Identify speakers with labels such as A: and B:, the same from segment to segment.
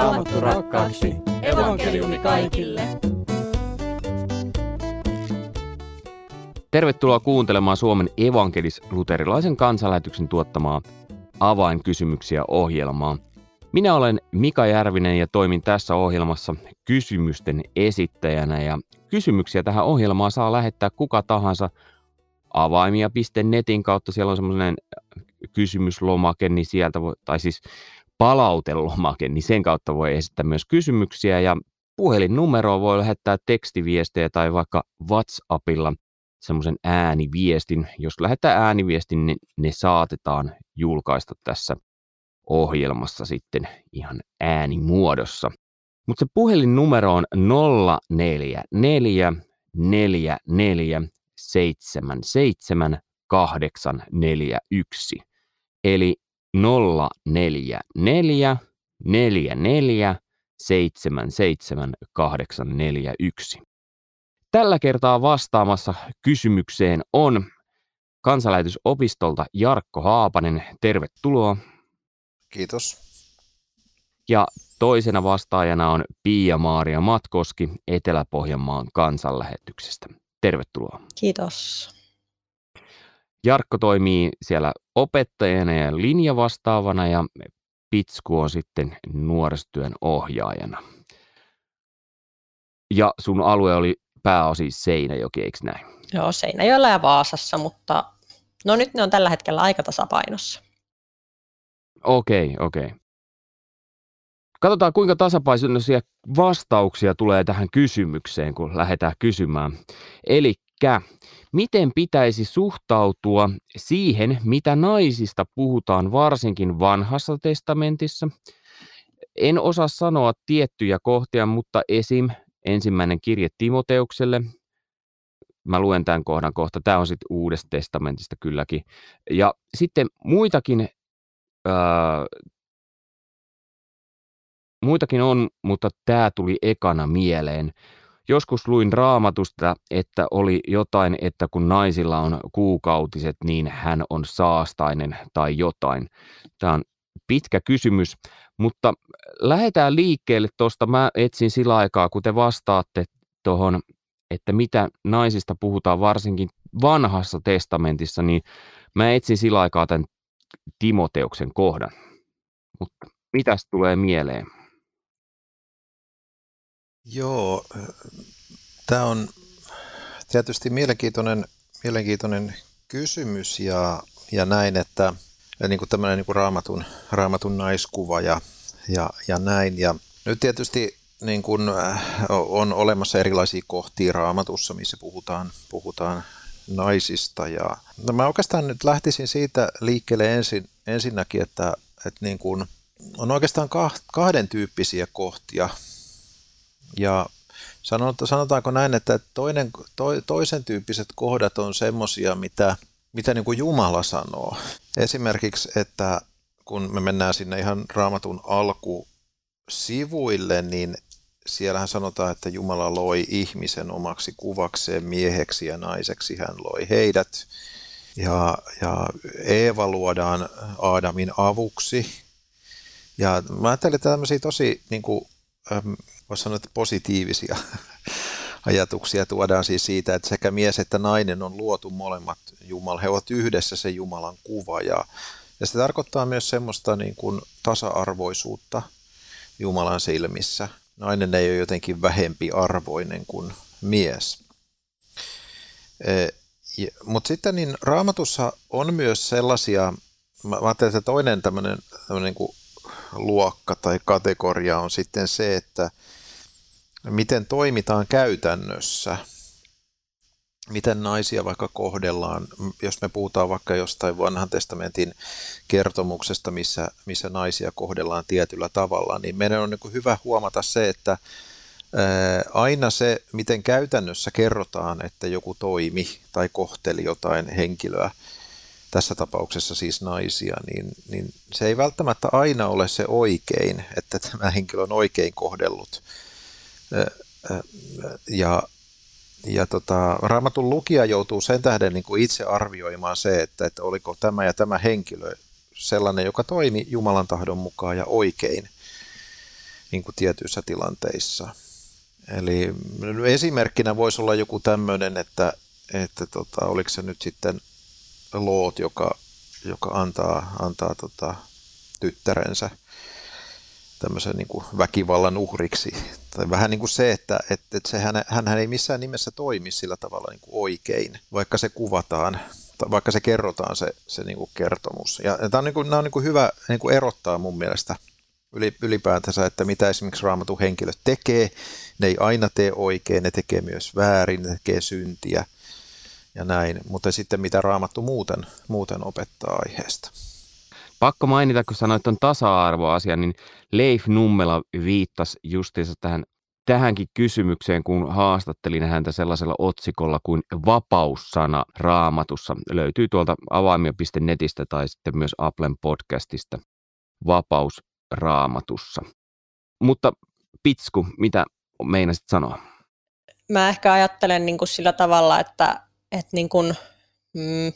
A: Raamattu rakkaaksi. Evankeliumi kaikille.
B: Tervetuloa kuuntelemaan Suomen evankelis-luterilaisen kansanlähetyksen tuottamaa avainkysymyksiä ohjelmaa. Minä olen Mika Järvinen ja toimin tässä ohjelmassa kysymysten esittäjänä ja kysymyksiä tähän ohjelmaan saa lähettää kuka tahansa avaimia.netin kautta. Siellä on semmoinen kysymyslomake, niin sieltä voi, tai siis palautelomake, niin sen kautta voi esittää myös kysymyksiä ja puhelinnumeroa voi lähettää tekstiviestejä tai vaikka WhatsAppilla semmoisen ääniviestin. Jos lähettää ääniviestin, niin ne saatetaan julkaista tässä ohjelmassa sitten ihan äänimuodossa. Mutta se puhelinnumero on 044 44 77 841. Eli 044 44 77 841. Tällä kertaa vastaamassa kysymykseen on kansanlähetysopistolta Jarkko Haapanen. Tervetuloa.
C: Kiitos.
B: Ja toisena vastaajana on Pia-Maaria Matkoski Etelä-Pohjanmaan kansanlähetyksestä. Tervetuloa.
D: Kiitos.
B: Jarkko toimii siellä opettajana ja linjavastaavana ja Pitsku on sitten nuorisotyön ohjaajana. Ja sun alue oli pääosin Seinäjoki, eikö näin?
D: Joo, Seinäjoella ja Vaasassa, mutta no nyt ne on tällä hetkellä aika tasapainossa.
B: Okei, okei. Katsotaan, kuinka tasapainoisia vastauksia tulee tähän kysymykseen, kun lähdetään kysymään. Eli miten pitäisi suhtautua siihen, mitä naisista puhutaan varsinkin vanhassa testamentissa? En osaa sanoa tiettyjä kohtia, mutta esim. ensimmäinen kirje Timoteukselle, mä luen tämän kohdan kohta, tämä on sitten uudesta testamentista kylläkin. Ja sitten muitakin öö, muitakin on, mutta tämä tuli ekana mieleen. Joskus luin raamatusta, että oli jotain, että kun naisilla on kuukautiset, niin hän on saastainen tai jotain. Tämä on pitkä kysymys, mutta lähdetään liikkeelle tuosta. Mä etsin sillä aikaa, kun te vastaatte tuohon, että mitä naisista puhutaan varsinkin vanhassa testamentissa, niin mä etsin sillä aikaa tämän Timoteuksen kohdan. Mutta mitäs tulee mieleen?
C: Joo, tämä on tietysti mielenkiintoinen, mielenkiintoinen kysymys ja, ja näin, että niin kuin tämmöinen niin kuin raamatun, raamatun naiskuva ja, ja, ja näin. Ja nyt tietysti niin kuin on olemassa erilaisia kohtia raamatussa, missä puhutaan, puhutaan naisista. Ja, no mä oikeastaan nyt lähtisin siitä liikkeelle ensin, ensinnäkin, että, että niin kuin, on oikeastaan kahden tyyppisiä kohtia ja sanotaanko näin, että toinen, to, toisen tyyppiset kohdat on semmoisia, mitä, mitä niin kuin Jumala sanoo. Esimerkiksi, että kun me mennään sinne ihan raamatun alkusivuille, niin siellähän sanotaan, että Jumala loi ihmisen omaksi kuvakseen mieheksi ja naiseksi hän loi heidät. Ja, ja Eeva luodaan Aadamin avuksi. Ja mä ajattelin, tämmöisiä tosi niin kuin, voisi sanoa, että positiivisia ajatuksia tuodaan siis siitä, että sekä mies että nainen on luotu molemmat Jumala. He ovat yhdessä se Jumalan kuva ja, ja se tarkoittaa myös semmoista niin kuin tasa-arvoisuutta Jumalan silmissä. Nainen ei ole jotenkin vähempi arvoinen kuin mies. E, Mutta sitten niin raamatussa on myös sellaisia, mä ajattelen, että toinen tämmöinen, tämmöinen niin kuin luokka tai kategoria on sitten se, että miten toimitaan käytännössä, miten naisia vaikka kohdellaan, jos me puhutaan vaikka jostain vanhan testamentin kertomuksesta, missä, missä naisia kohdellaan tietyllä tavalla, niin meidän on niin hyvä huomata se, että aina se, miten käytännössä kerrotaan, että joku toimi tai kohteli jotain henkilöä, tässä tapauksessa siis naisia, niin, niin se ei välttämättä aina ole se oikein, että tämä henkilö on oikein kohdellut ja, ja tota, raamatun lukija joutuu sen tähden niin kuin itse arvioimaan se, että, että oliko tämä ja tämä henkilö sellainen, joka toimi Jumalan tahdon mukaan ja oikein. niin kuin tietyissä tilanteissa. Eli esimerkkinä voisi olla joku tämmöinen, että, että tota, oliko se nyt sitten Loot, joka, joka antaa, antaa tota, tyttärensä tämmöisen niin kuin väkivallan uhriksi. Tai vähän niin kuin se, että, että, se hän, hän ei missään nimessä toimi sillä tavalla niin kuin oikein, vaikka se kuvataan, tai vaikka se kerrotaan se, se niin kuin kertomus. Ja, ja tämä on, niin kuin, nämä on niin kuin hyvä niin kuin erottaa mun mielestä ylipäätänsä, että mitä esimerkiksi raamatun henkilöt tekee. Ne ei aina tee oikein, ne tekee myös väärin, ne tekee syntiä ja näin. Mutta sitten mitä raamattu muuten, muuten opettaa aiheesta.
B: Pakko mainita, kun sanoit tuon tasa-arvoasian, niin Leif Nummela viittasi justiinsa tähän, tähänkin kysymykseen, kun haastattelin häntä sellaisella otsikolla kuin vapaussana raamatussa. Löytyy tuolta avaimia.netistä tai sitten myös Applen podcastista vapaus raamatussa. Mutta Pitsku, mitä meinasit sanoa?
D: Mä ehkä ajattelen niin kuin sillä tavalla, että, että niin kuin, mm,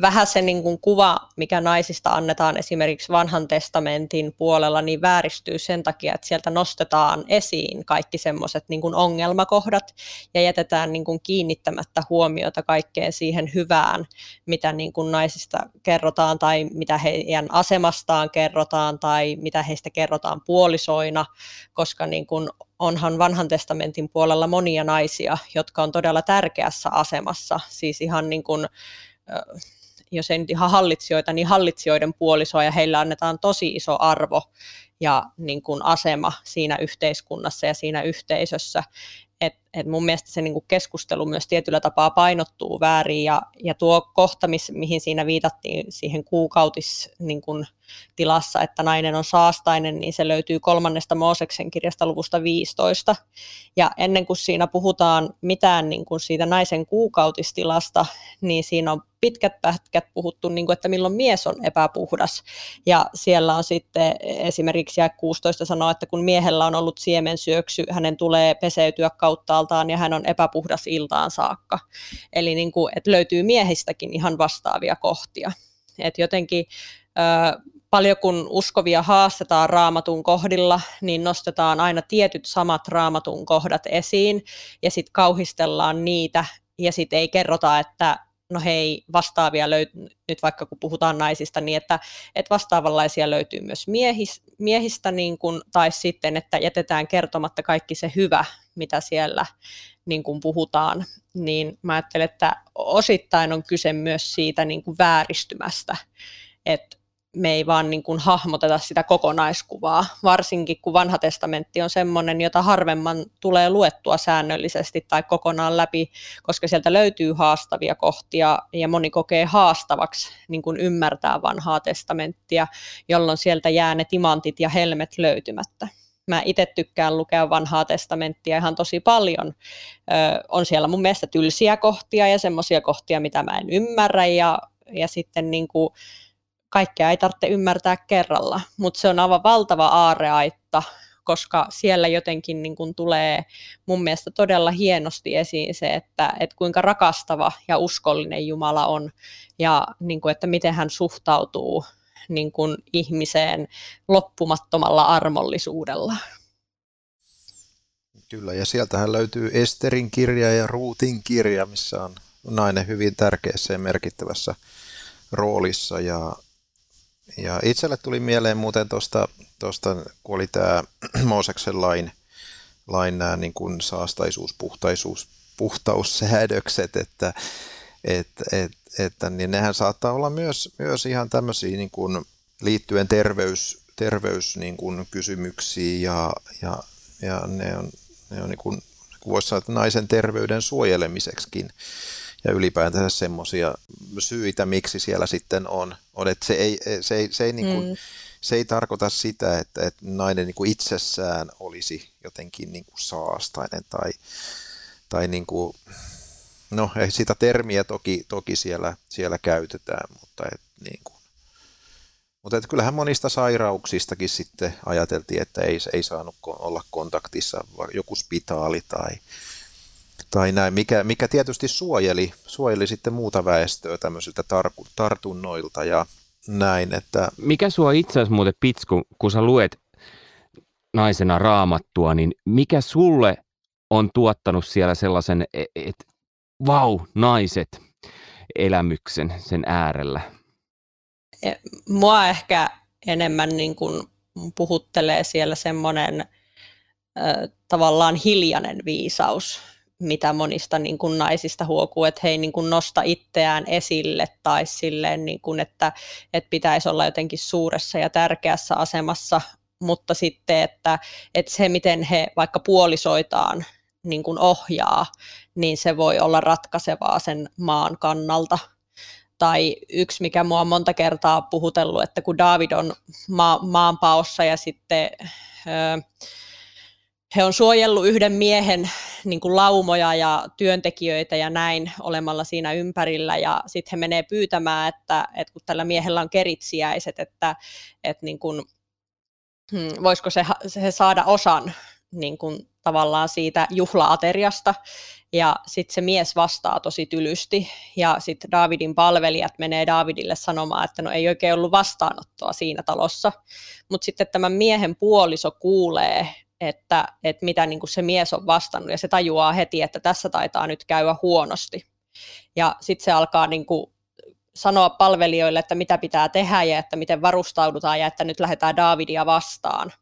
D: vähän se niin kuin kuva, mikä naisista annetaan esimerkiksi vanhan testamentin puolella, niin vääristyy sen takia, että sieltä nostetaan esiin kaikki semmoiset niin ongelmakohdat ja jätetään niin kuin kiinnittämättä huomiota kaikkeen siihen hyvään, mitä niin kuin naisista kerrotaan tai mitä heidän asemastaan kerrotaan tai mitä heistä kerrotaan puolisoina, koska niin kuin onhan vanhan testamentin puolella monia naisia, jotka on todella tärkeässä asemassa, siis ihan niin kuin jos ei nyt ihan hallitsijoita, niin hallitsijoiden puolisoa ja heillä annetaan tosi iso arvo ja niin kuin asema siinä yhteiskunnassa ja siinä yhteisössä. Et, et mun mielestä se niin kuin keskustelu myös tietyllä tapaa painottuu väärin ja, ja tuo kohta, miss, mihin siinä viitattiin siihen kuukautis niin kuin, tilassa, että nainen on saastainen, niin se löytyy kolmannesta Mooseksen kirjasta luvusta 15. Ja ennen kuin siinä puhutaan mitään niin kuin siitä naisen kuukautistilasta, niin siinä on pitkät pätkät puhuttu, niin kuin, että milloin mies on epäpuhdas. Ja siellä on sitten esimerkiksi 16 sanoa, että kun miehellä on ollut siemensyöksy, hänen tulee peseytyä kauttaaltaan ja hän on epäpuhdas iltaan saakka. Eli niin kuin, että löytyy miehistäkin ihan vastaavia kohtia. Et jotenkin paljon kun uskovia haastetaan raamatun kohdilla, niin nostetaan aina tietyt samat raamatun kohdat esiin ja sitten kauhistellaan niitä ja sitten ei kerrota, että no hei, vastaavia löytyy, nyt vaikka kun puhutaan naisista, niin että, että vastaavanlaisia löytyy myös miehis, miehistä, niin kun, tai sitten, että jätetään kertomatta kaikki se hyvä, mitä siellä niin kuin puhutaan, niin mä ajattelen, että osittain on kyse myös siitä niin kuin vääristymästä, että me ei vaan niin kuin hahmoteta sitä kokonaiskuvaa, varsinkin kun vanha testamentti on semmoinen, jota harvemman tulee luettua säännöllisesti tai kokonaan läpi, koska sieltä löytyy haastavia kohtia ja moni kokee haastavaksi niin kuin ymmärtää vanhaa testamenttia, jolloin sieltä jää ne timantit ja helmet löytymättä. Mä itse tykkään lukea vanhaa testamenttia ihan tosi paljon. Ö, on siellä mun mielestä tylsiä kohtia ja semmoisia kohtia, mitä mä en ymmärrä ja, ja sitten niin kuin, kaikkea ei tarvitse ymmärtää kerralla, mutta se on aivan valtava aareaitta, koska siellä jotenkin niin kuin tulee mun mielestä todella hienosti esiin se, että, että kuinka rakastava ja uskollinen Jumala on ja niin kuin, että miten hän suhtautuu niin kuin ihmiseen loppumattomalla armollisuudella.
C: Kyllä, ja sieltähän löytyy Esterin kirja ja Ruutin kirja, missä on nainen hyvin tärkeässä ja merkittävässä roolissa. Ja ja itselle tuli mieleen muuten tuosta, tosta, kun oli tämä Mooseksen lain, lain nämä niin kuin saastaisuus, puhtaisuus, puhtaussäädökset, että, että, että, että niin nehän saattaa olla myös, myös ihan tämmöisiä niin kuin liittyen terveys, terveys niin kuin kysymyksiin ja, ja, ja ne on, ne on niin kuin, voisi sanoa, että naisen terveyden suojelemiseksikin ja ylipäätänsä semmoisia syitä, miksi siellä sitten on. on että se ei, se ei, se ei, niin kuin, mm. se ei tarkoita sitä, että, että nainen niin kuin itsessään olisi jotenkin niin kuin saastainen tai, tai niin kuin, no sitä termiä toki, toki siellä, siellä käytetään, mutta et, niin kuin, mutta että kyllähän monista sairauksistakin sitten ajateltiin, että ei, ei saanut olla kontaktissa joku spitaali tai, tai näin, mikä, mikä tietysti suojeli, suojeli sitten muuta väestöä tämmöisiltä tar- tartunnoilta ja näin. Että...
B: Mikä sua itse asiassa muuten pitsku, kun sä luet naisena raamattua, niin mikä sulle on tuottanut siellä sellaisen, että et, vau, naiset, elämyksen sen äärellä?
D: E, mua ehkä enemmän niin kuin puhuttelee siellä semmoinen tavallaan hiljainen viisaus, mitä monista niin kuin naisista huokuu, että he ei niin kuin nosta itseään esille tai silleen, niin kuin, että, että pitäisi olla jotenkin suuressa ja tärkeässä asemassa, mutta sitten, että, että se miten he vaikka puolisoitaan niin kuin ohjaa, niin se voi olla ratkaisevaa sen maan kannalta. Tai yksi, mikä mua on monta kertaa puhutellut, että kun David on ma- maanpaossa ja sitten öö, he on suojellut yhden miehen niin kuin laumoja ja työntekijöitä ja näin olemalla siinä ympärillä. Ja sitten he menee pyytämään, että, että kun tällä miehellä on keritsiäiset, että, että niin kuin, hmm, voisiko se, se saada osan niin kuin tavallaan siitä juhlaateriasta. Ja sitten se mies vastaa tosi tylysti. Ja sitten Davidin palvelijat menee Davidille sanomaan, että no ei oikein ollut vastaanottoa siinä talossa, mutta sitten tämän miehen puoliso kuulee että, että mitä niin kuin se mies on vastannut ja se tajuaa heti, että tässä taitaa nyt käydä huonosti. Ja sitten se alkaa niin kuin sanoa palvelijoille, että mitä pitää tehdä ja että miten varustaudutaan ja että nyt lähdetään Davidia vastaan.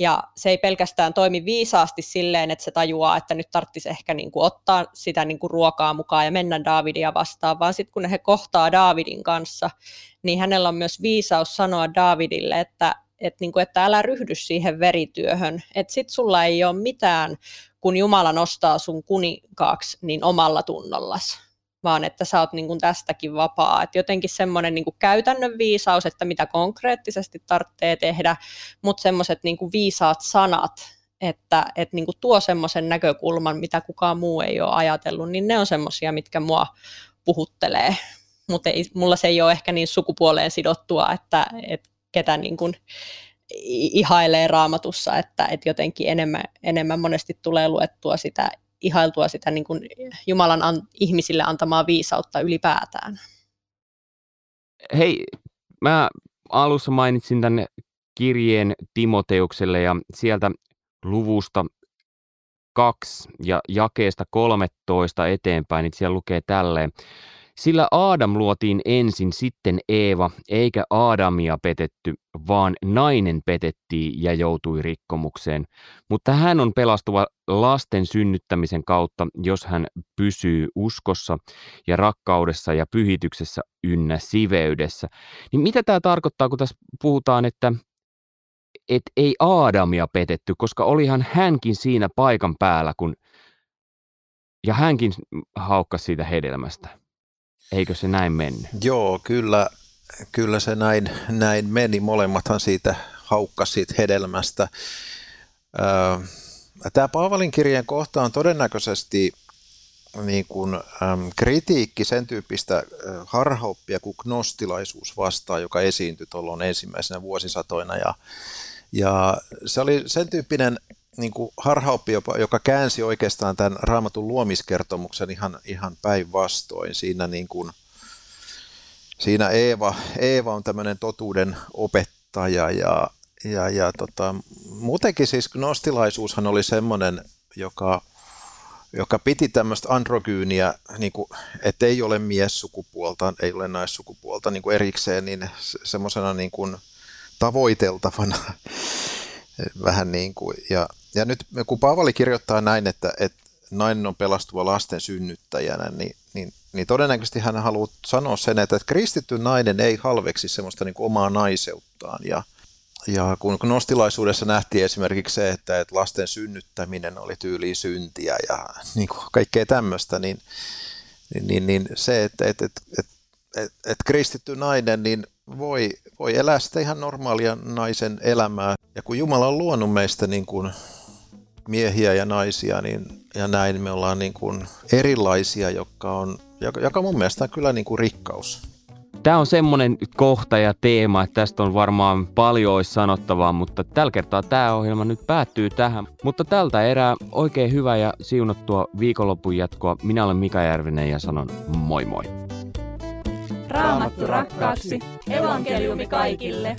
D: Ja se ei pelkästään toimi viisaasti silleen, että se tajuaa, että nyt tarvitsisi ehkä niin kuin ottaa sitä niin kuin ruokaa mukaan ja mennä Davidia vastaan, vaan sitten kun he kohtaa Davidin kanssa, niin hänellä on myös viisaus sanoa Davidille, että, että, niin kuin, että älä ryhdy siihen verityöhön, että sit sulla ei ole mitään, kun Jumala nostaa sun kuninkaaksi, niin omalla tunnollas, vaan että sä oot niin kuin tästäkin vapaa. Et jotenkin semmoinen niin käytännön viisaus, että mitä konkreettisesti tarvitsee tehdä, mutta semmoiset niin viisaat sanat, että, että niin kuin tuo semmoisen näkökulman, mitä kukaan muu ei ole ajatellut, niin ne on semmoisia, mitkä mua puhuttelee. Mutta mulla se ei ole ehkä niin sukupuoleen sidottua, että, että ketä niin kuin ihailee raamatussa, että, että jotenkin enemmän, enemmän monesti tulee luettua sitä, ihailtua sitä niin kuin Jumalan an, ihmisille antamaa viisautta ylipäätään.
B: Hei, mä alussa mainitsin tänne kirjeen Timoteukselle ja sieltä luvusta kaksi ja jakeesta 13 eteenpäin, niin siellä lukee tälleen. Sillä Aadam luotiin ensin, sitten Eeva, eikä Aadamia petetty, vaan nainen petettiin ja joutui rikkomukseen. Mutta hän on pelastuva lasten synnyttämisen kautta, jos hän pysyy uskossa ja rakkaudessa ja pyhityksessä ynnä siveydessä. Niin mitä tämä tarkoittaa, kun tässä puhutaan, että et ei Aadamia petetty, koska olihan hänkin siinä paikan päällä, kun ja hänkin haukkasi siitä hedelmästä. Eikö se näin mennyt?
C: Joo, kyllä, kyllä se näin, näin meni. Molemmathan siitä haukkasi siitä hedelmästä. Tämä Paavalin kirjeen kohta on todennäköisesti niin kuin, äm, kritiikki sen tyyppistä harhaoppia kuin gnostilaisuus vastaan, joka esiintyi tuolloin ensimmäisenä vuosisatoina. Ja, ja se oli sen tyyppinen niin kuin harhaoppi, joka käänsi oikeastaan tämän raamatun luomiskertomuksen ihan, ihan päinvastoin. Siinä, niin kuin, siinä Eeva, Eeva on tämmöinen totuuden opettaja ja, ja, ja tota, muutenkin siis gnostilaisuushan oli semmoinen, joka, joka piti tämmöistä androgyyniä, niin kuin, että ei ole miessukupuolta, ei ole naissukupuolta niin kuin erikseen, niin semmoisena niin kuin tavoiteltavana vähän niin kuin, ja, ja nyt kun Paavali kirjoittaa näin, että, että nainen on pelastuva lasten synnyttäjänä, niin, niin, niin todennäköisesti hän haluaa sanoa sen, että, että kristitty nainen ei halveksi semmoista niin omaa naiseuttaan. Ja, ja kun nostilaisuudessa nähtiin esimerkiksi se, että, että lasten synnyttäminen oli tyyliin syntiä ja niin kuin kaikkea tämmöistä, niin, niin, niin, niin se, että, että, että, että, että, että kristitty nainen, niin voi, voi elää sitä ihan normaalia naisen elämää. Ja kun Jumala on luonut meistä niin kuin miehiä ja naisia, niin ja näin me ollaan niin kuin erilaisia, joka on, joka, joka mun mielestä on kyllä niin kuin rikkaus.
B: Tämä on semmoinen kohta ja teema, että tästä on varmaan paljon olisi sanottavaa, mutta tällä kertaa tämä ohjelma nyt päättyy tähän. Mutta tältä erää oikein hyvä ja siunattua viikonlopun jatkoa. Minä olen Mika Järvinen ja sanon moi moi.
A: Raamattu rakkaaksi, evankeliumi kaikille.